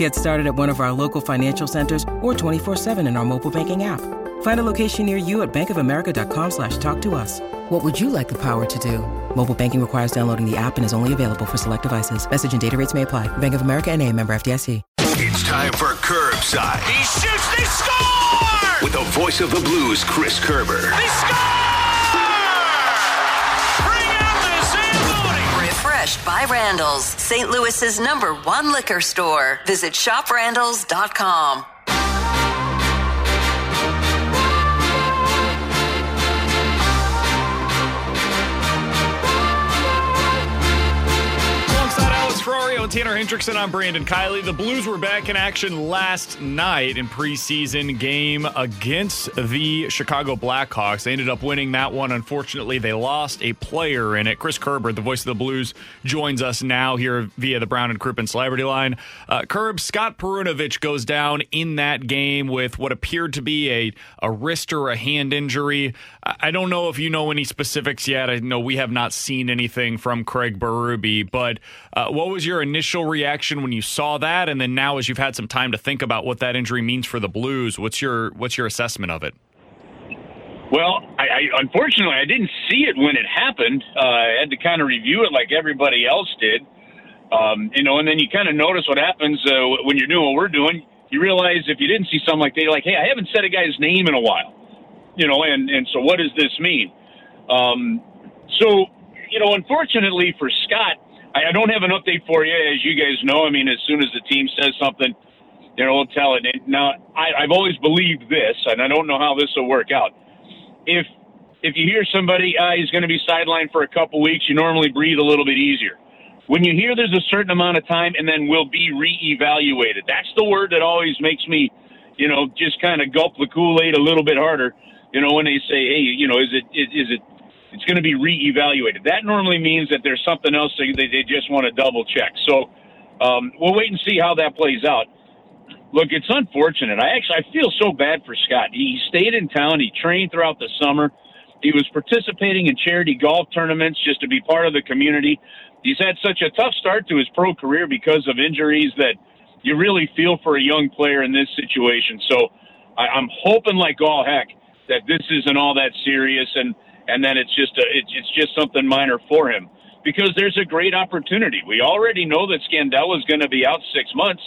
Get started at one of our local financial centers or 24-7 in our mobile banking app. Find a location near you at bankofamerica.com slash talk to us. What would you like the power to do? Mobile banking requires downloading the app and is only available for select devices. Message and data rates may apply. Bank of America and a member FDIC. It's time for Curbside. He shoots, they score! With the voice of the Blues, Chris Kerber. They score! Refreshed by Randall's, St. Louis's number one liquor store. Visit shoprandalls.com. Tanner Hendrickson, I'm Brandon Kiley. The Blues were back in action last night in preseason game against the Chicago Blackhawks. They ended up winning that one. Unfortunately, they lost a player in it. Chris Kerber, the voice of the Blues, joins us now here via the Brown and Crouppen Celebrity Line. Uh, Kerb, Scott Perunovich goes down in that game with what appeared to be a, a wrist or a hand injury. I I don't know if you know any specifics yet. I know we have not seen anything from Craig Berube, but uh, what was your initial reaction when you saw that? And then now, as you've had some time to think about what that injury means for the Blues, what's your what's your assessment of it? Well, I, I unfortunately I didn't see it when it happened. Uh, I had to kind of review it like everybody else did. Um, you know, and then you kind of notice what happens uh, when you're doing what we're doing. You realize if you didn't see something like that, you're like, hey, I haven't said a guy's name in a while. You know, and and so what does this mean? Um, so, you know, unfortunately for Scott, I, don't have an update for you, as you guys know. I mean, as soon as the team says something, you know, we'll tell it. And now, I, I've always believed this, and I don't know how this will work out. If if you hear somebody uh, he's going to be sidelined for a couple weeks, you normally breathe a little bit easier. When you hear there's a certain amount of time and then we'll be reevaluated, that's the word that always makes me, you know, just kind of gulp the Kool Aid a little bit harder. You know, when they say, hey, you know, is it is, is it it's going to be reevaluated. That normally means that there's something else that they, they just want to double check. So um, we'll wait and see how that plays out. Look, it's unfortunate. I actually I feel so bad for Scott. He stayed in town. He trained throughout the summer. He was participating in charity golf tournaments just to be part of the community. He's had such a tough start to his pro career because of injuries that you really feel for a young player in this situation. So I, I'm hoping like all heck that this isn't all that serious and and then it's just a it's, it's just something minor for him because there's a great opportunity. We already know that Scandella is going to be out six months,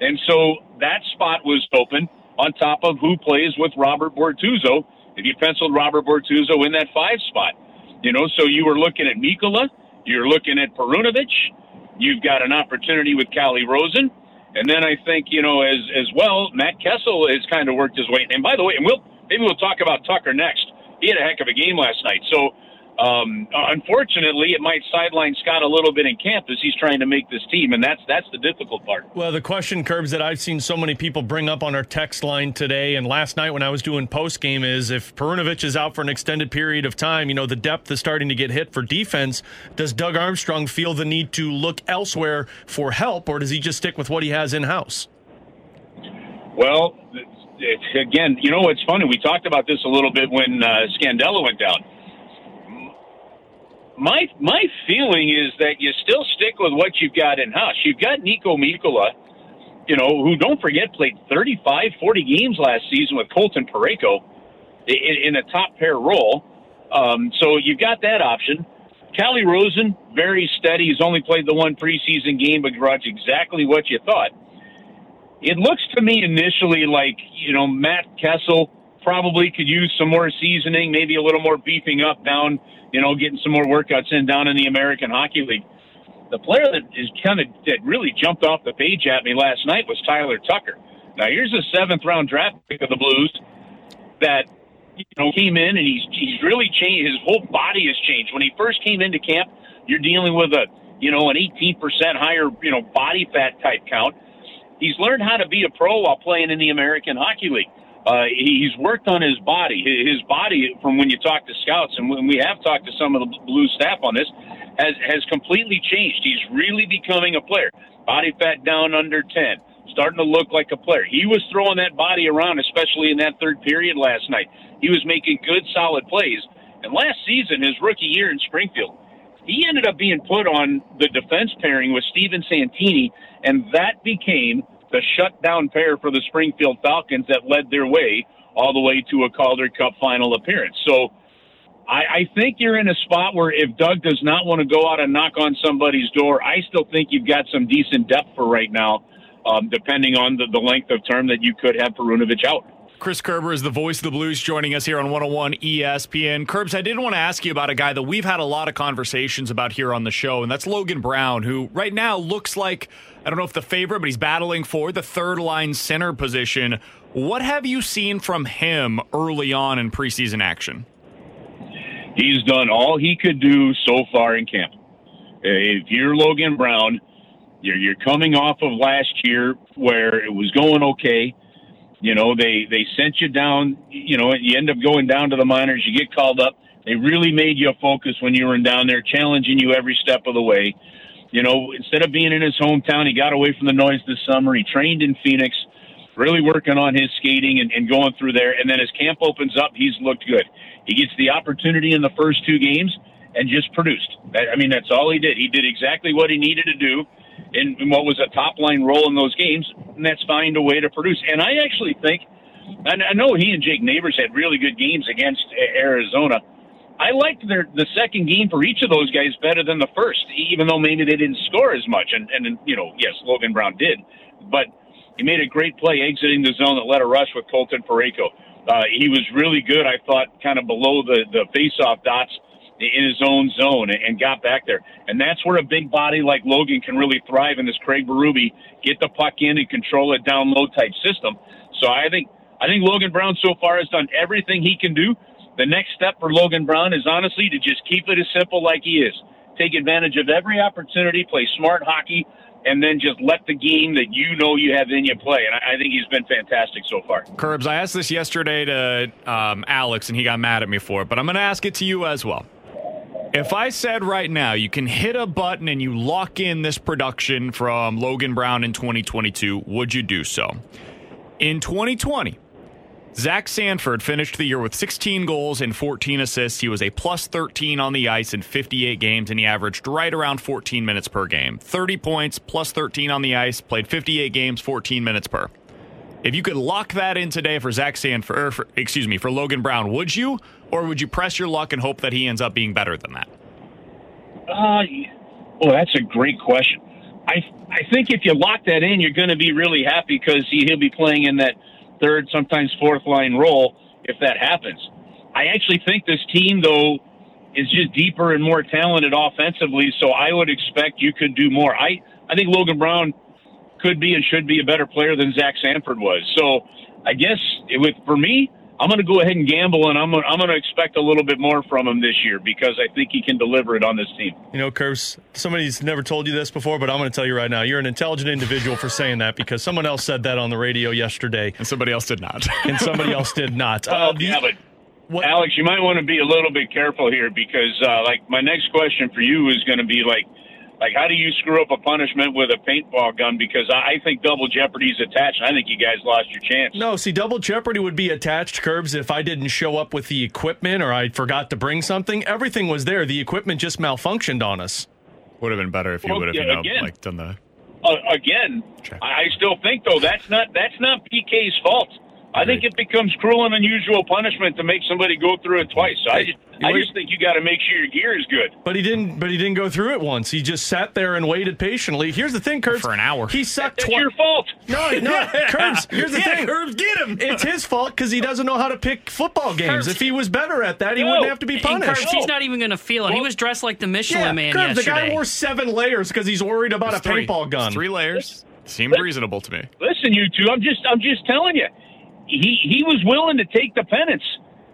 and so that spot was open on top of who plays with Robert Bortuzzo. If you penciled Robert Bortuzzo in that five spot, you know, so you were looking at Mikkola, you're looking at Perunovich, you've got an opportunity with Calle Rosén, and then I think you know as as well, Matt Kessel has kind of worked his way. And by the way, and we'll maybe we'll talk about Tucker next he had a heck of a game last night. So, um, unfortunately, it might sideline Scott a little bit in camp as he's trying to make this team, and that's that's the difficult part. Well, the question, Curbs, that I've seen so many people bring up on our text line today and last night when I was doing post game is if Perunovich is out for an extended period of time, you know, the depth is starting to get hit for defense. Does Doug Armstrong feel the need to look elsewhere for help, or does he just stick with what he has in house? Well, again, you know, what's funny. We talked about this a little bit when uh, Scandella went down. My my feeling is that you still stick with what you've got in house. You've got Niko Mikkola, you know, who don't forget played 35, 40 games last season with Colton Parayko in, in a top pair role. Um, so you've got that option. Calle Rosén, very steady. He's only played the one preseason game, but brought exactly what you thought. It looks to me initially like, you know, Matt Kessel probably could use some more seasoning, maybe a little more beefing up down, you know, getting some more workouts in down in the American Hockey League. The player that is kind of that really jumped off the page at me last night was Tyler Tucker. Now here's a seventh round draft pick of the Blues that you know came in and he's he's really changed. His whole body has changed. When he first came into camp, you're dealing with a you know an 18% higher you know body fat type count He's learned how to be a pro while playing in the American Hockey League. Uh, he's worked on his body. His body, from when you talk to scouts, and when we have talked to some of the blue staff on this, has has completely changed. He's really becoming a player. Body fat down under ten, starting to look like a player. He was throwing that body around, especially in that third period last night. He was making good, solid plays. And last season, his rookie year in Springfield, he ended up being put on the defense pairing with Steven Santini, and that became the shutdown pair for the Springfield Falcons that led their way all the way to a Calder Cup final appearance. So I, I think you're in a spot where if Doug does not want to go out and knock on somebody's door, I still think you've got some decent depth for right now, um, depending on the, the length of term that you could have Perunovich out. Chris Kerber is the voice of the Blues joining us here on 101 ESPN. Curbs, I did want to ask you about a guy that we've had a lot of conversations about here on the show, and that's Logan Brown, who right now looks like, I don't know if the favorite, but he's battling for the third line center position. What have you seen from him early on in preseason action? He's done all he could do so far in camp. If you're Logan Brown, you're, you're coming off of last year where it was going okay you know, they they sent you down. You know, you end up going down to the minors. You get called up. They really made you a focus when you were down there, challenging you every step of the way. You know, instead of being in his hometown, he got away from the noise this summer. He trained in Phoenix, really working on his skating and, and going through there. And then as camp opens up, he's looked good. He gets the opportunity in the first two games and just produced. I mean, that's all he did. He did exactly what he needed to do in, in what was a top line role in those games, and that's find a way to produce. And I actually think, and I know he and Jake Neighbours had really good games against Arizona. I liked their the second game for each of those guys better than the first, even though maybe they didn't score as much. And and you know, yes, Logan Brown did, but he made a great play exiting the zone that led a rush with Colton Parayko. Uh, he was really good, I thought, kind of below the the faceoff dots in his own zone and got back there. And that's where a big body like Logan can really thrive in this Craig Berube, get the puck in and control it down low type system. So I think I think Logan Brown so far has done everything he can do. The next step for Logan Brown is honestly to just keep it as simple like he is. Take advantage of every opportunity, play smart hockey, and then just let the game that you know you have in you play. And I, think he's been fantastic so far. Curbs, I asked this yesterday to um, Alex, and he got mad at me for it, but I'm going to ask it to you as well. If I said right now you can hit a button and you lock in this production from Logan Brown in 2022, would you do so? In 2020, Zach Sanford finished the year with 16 goals and 14 assists. He was a plus 13 on the ice in 58 games, and he averaged right around 14 minutes per game. 30 points, plus 13 on the ice, played 58 games, 14 minutes per. If you could lock that in today for Zach Sanford, for, excuse me, for Logan Brown, would you, or would you press your luck and hope that he ends up being better than that? Uh, well, that's a great question. I I think if you lock that in, you're going to be really happy because he, he'll be playing in that third, sometimes fourth line role if that happens. I actually think this team, though, is just deeper and more talented offensively. So I would expect you could do more. I I think Logan Brown could be and should be a better player than Zach Sanford was. So I guess with for me, I'm going to go ahead and gamble, and I'm gonna, I'm going to expect a little bit more from him this year because I think he can deliver it on this team. You know, Curse, somebody's never told you this before, but I'm going to tell you right now. You're an intelligent individual for saying that because someone else said that on the radio yesterday, and somebody else did not, and somebody else did not. Uh, yeah, but what? Alex, you might want to be a little bit careful here because, uh, like, my next question for you is going to be like like, how do you screw up a punishment with a paintball gun? Because I think double jeopardy is attached. I think you guys lost your chance. No, see, double jeopardy would be attached curbs if I didn't show up with the equipment or I forgot to bring something. Everything was there. The equipment just malfunctioned on us. Would have been better if you well, would have yeah, you know, again, like done the. Uh, again, I still think though that's not that's not PK's fault. I think it becomes cruel and unusual punishment to make somebody go through it twice. I just, I just think you got to make sure your gear is good. But he didn't. But he didn't go through it once. He just sat there and waited patiently. Here's the thing, Kurtz. For an hour. He sucked. That's twi- your fault. No, no, yeah. Here's the yeah, thing. Curbs, get him. It's his fault because he doesn't know how to pick football games. If he was better at that, he no. wouldn't have to be punished. he's not even going to feel it. Well, he was dressed like the Michelin yeah, Man Curbs, yesterday. The guy wore seven layers because he's worried about it's a three. paintball gun. It's three layers. Seemed reasonable to me. Listen, you two. I'm just, I'm just telling you he he was willing to take the penance.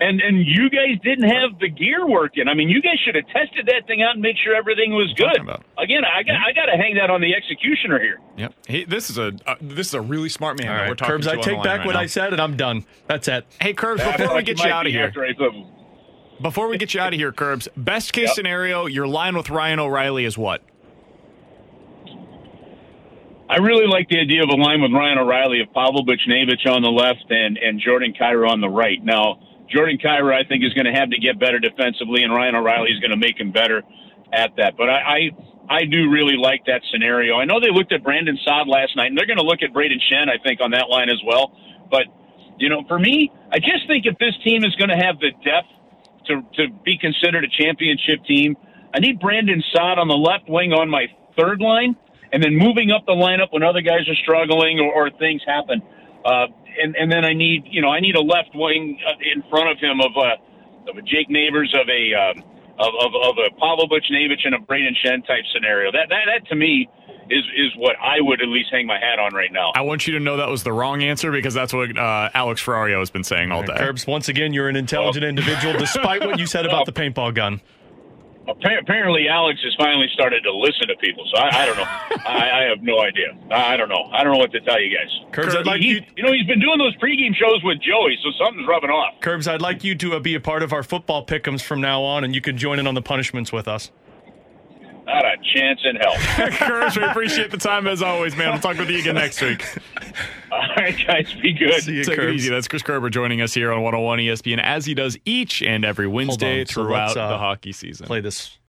and and you guys didn't have the gear working. I mean, you guys should have tested that thing out and make sure everything was good. Again, I got I got to hang that on the executioner here. Yep. Hey, this is a uh, this is a really smart man. All that we're talking Curbs, to I take back right what now. I said, and I'm done. That's it. Hey, Curbs, before thought we get you out of here, after I said- before we get you out of here, Curbs, best case Yep. scenario, your line with Ryan O'Reilly is what? I really like the idea of a line with Ryan O'Reilly of Pavel Buchnevich on the left and, and Jordan Kyrou on the right. Now, Jordan Kyrou, I think, is going to have to get better defensively, and Ryan O'Reilly is going to make him better at that. But I, I, I do really like that scenario. I know they looked at Brandon Saad last night, and they're going to look at Brayden Schenn, I think, on that line as well. But, you know, for me, I just think if this team is going to have the depth to, to be considered a championship team, I need Brandon Saad on the left wing on my third line, and then moving up the lineup when other guys are struggling or, or things happen. Uh, and, and then I need, you know, I need a left wing uh, in front of him of a, of a Jake Neighbours, of a, um, of, of, of a Pavel Buchnevich and a Brayden Schenn type scenario. That, that, that to me is, is what I would at least hang my hat on right now. I want you to know that was the wrong answer because that's what uh, Alex Ferrario has been saying all day. Curbs, once again, you're an intelligent individual, despite what you said about the paintball gun. Appa- Apparently, Alex has finally started to listen to people. So I, I don't know. I, I have no idea. I I don't know. I don't know what to tell you guys. Curbs, I'd like He- you- you know, he's been doing those pregame shows with Joey, so something's rubbing off. Curbs, I'd like you to uh, be a part of our football pickums from now on, and you can join in on the punishments with us. Not a chance in hell. Curbs, we appreciate the time as always, man. We'll talk with you again next week. All right, guys, be good. See you, Take it easy. That's Chris Kerber joining us here on 101 ESPN as he does each and every Wednesday on. So throughout let's, uh, the hockey season. Play this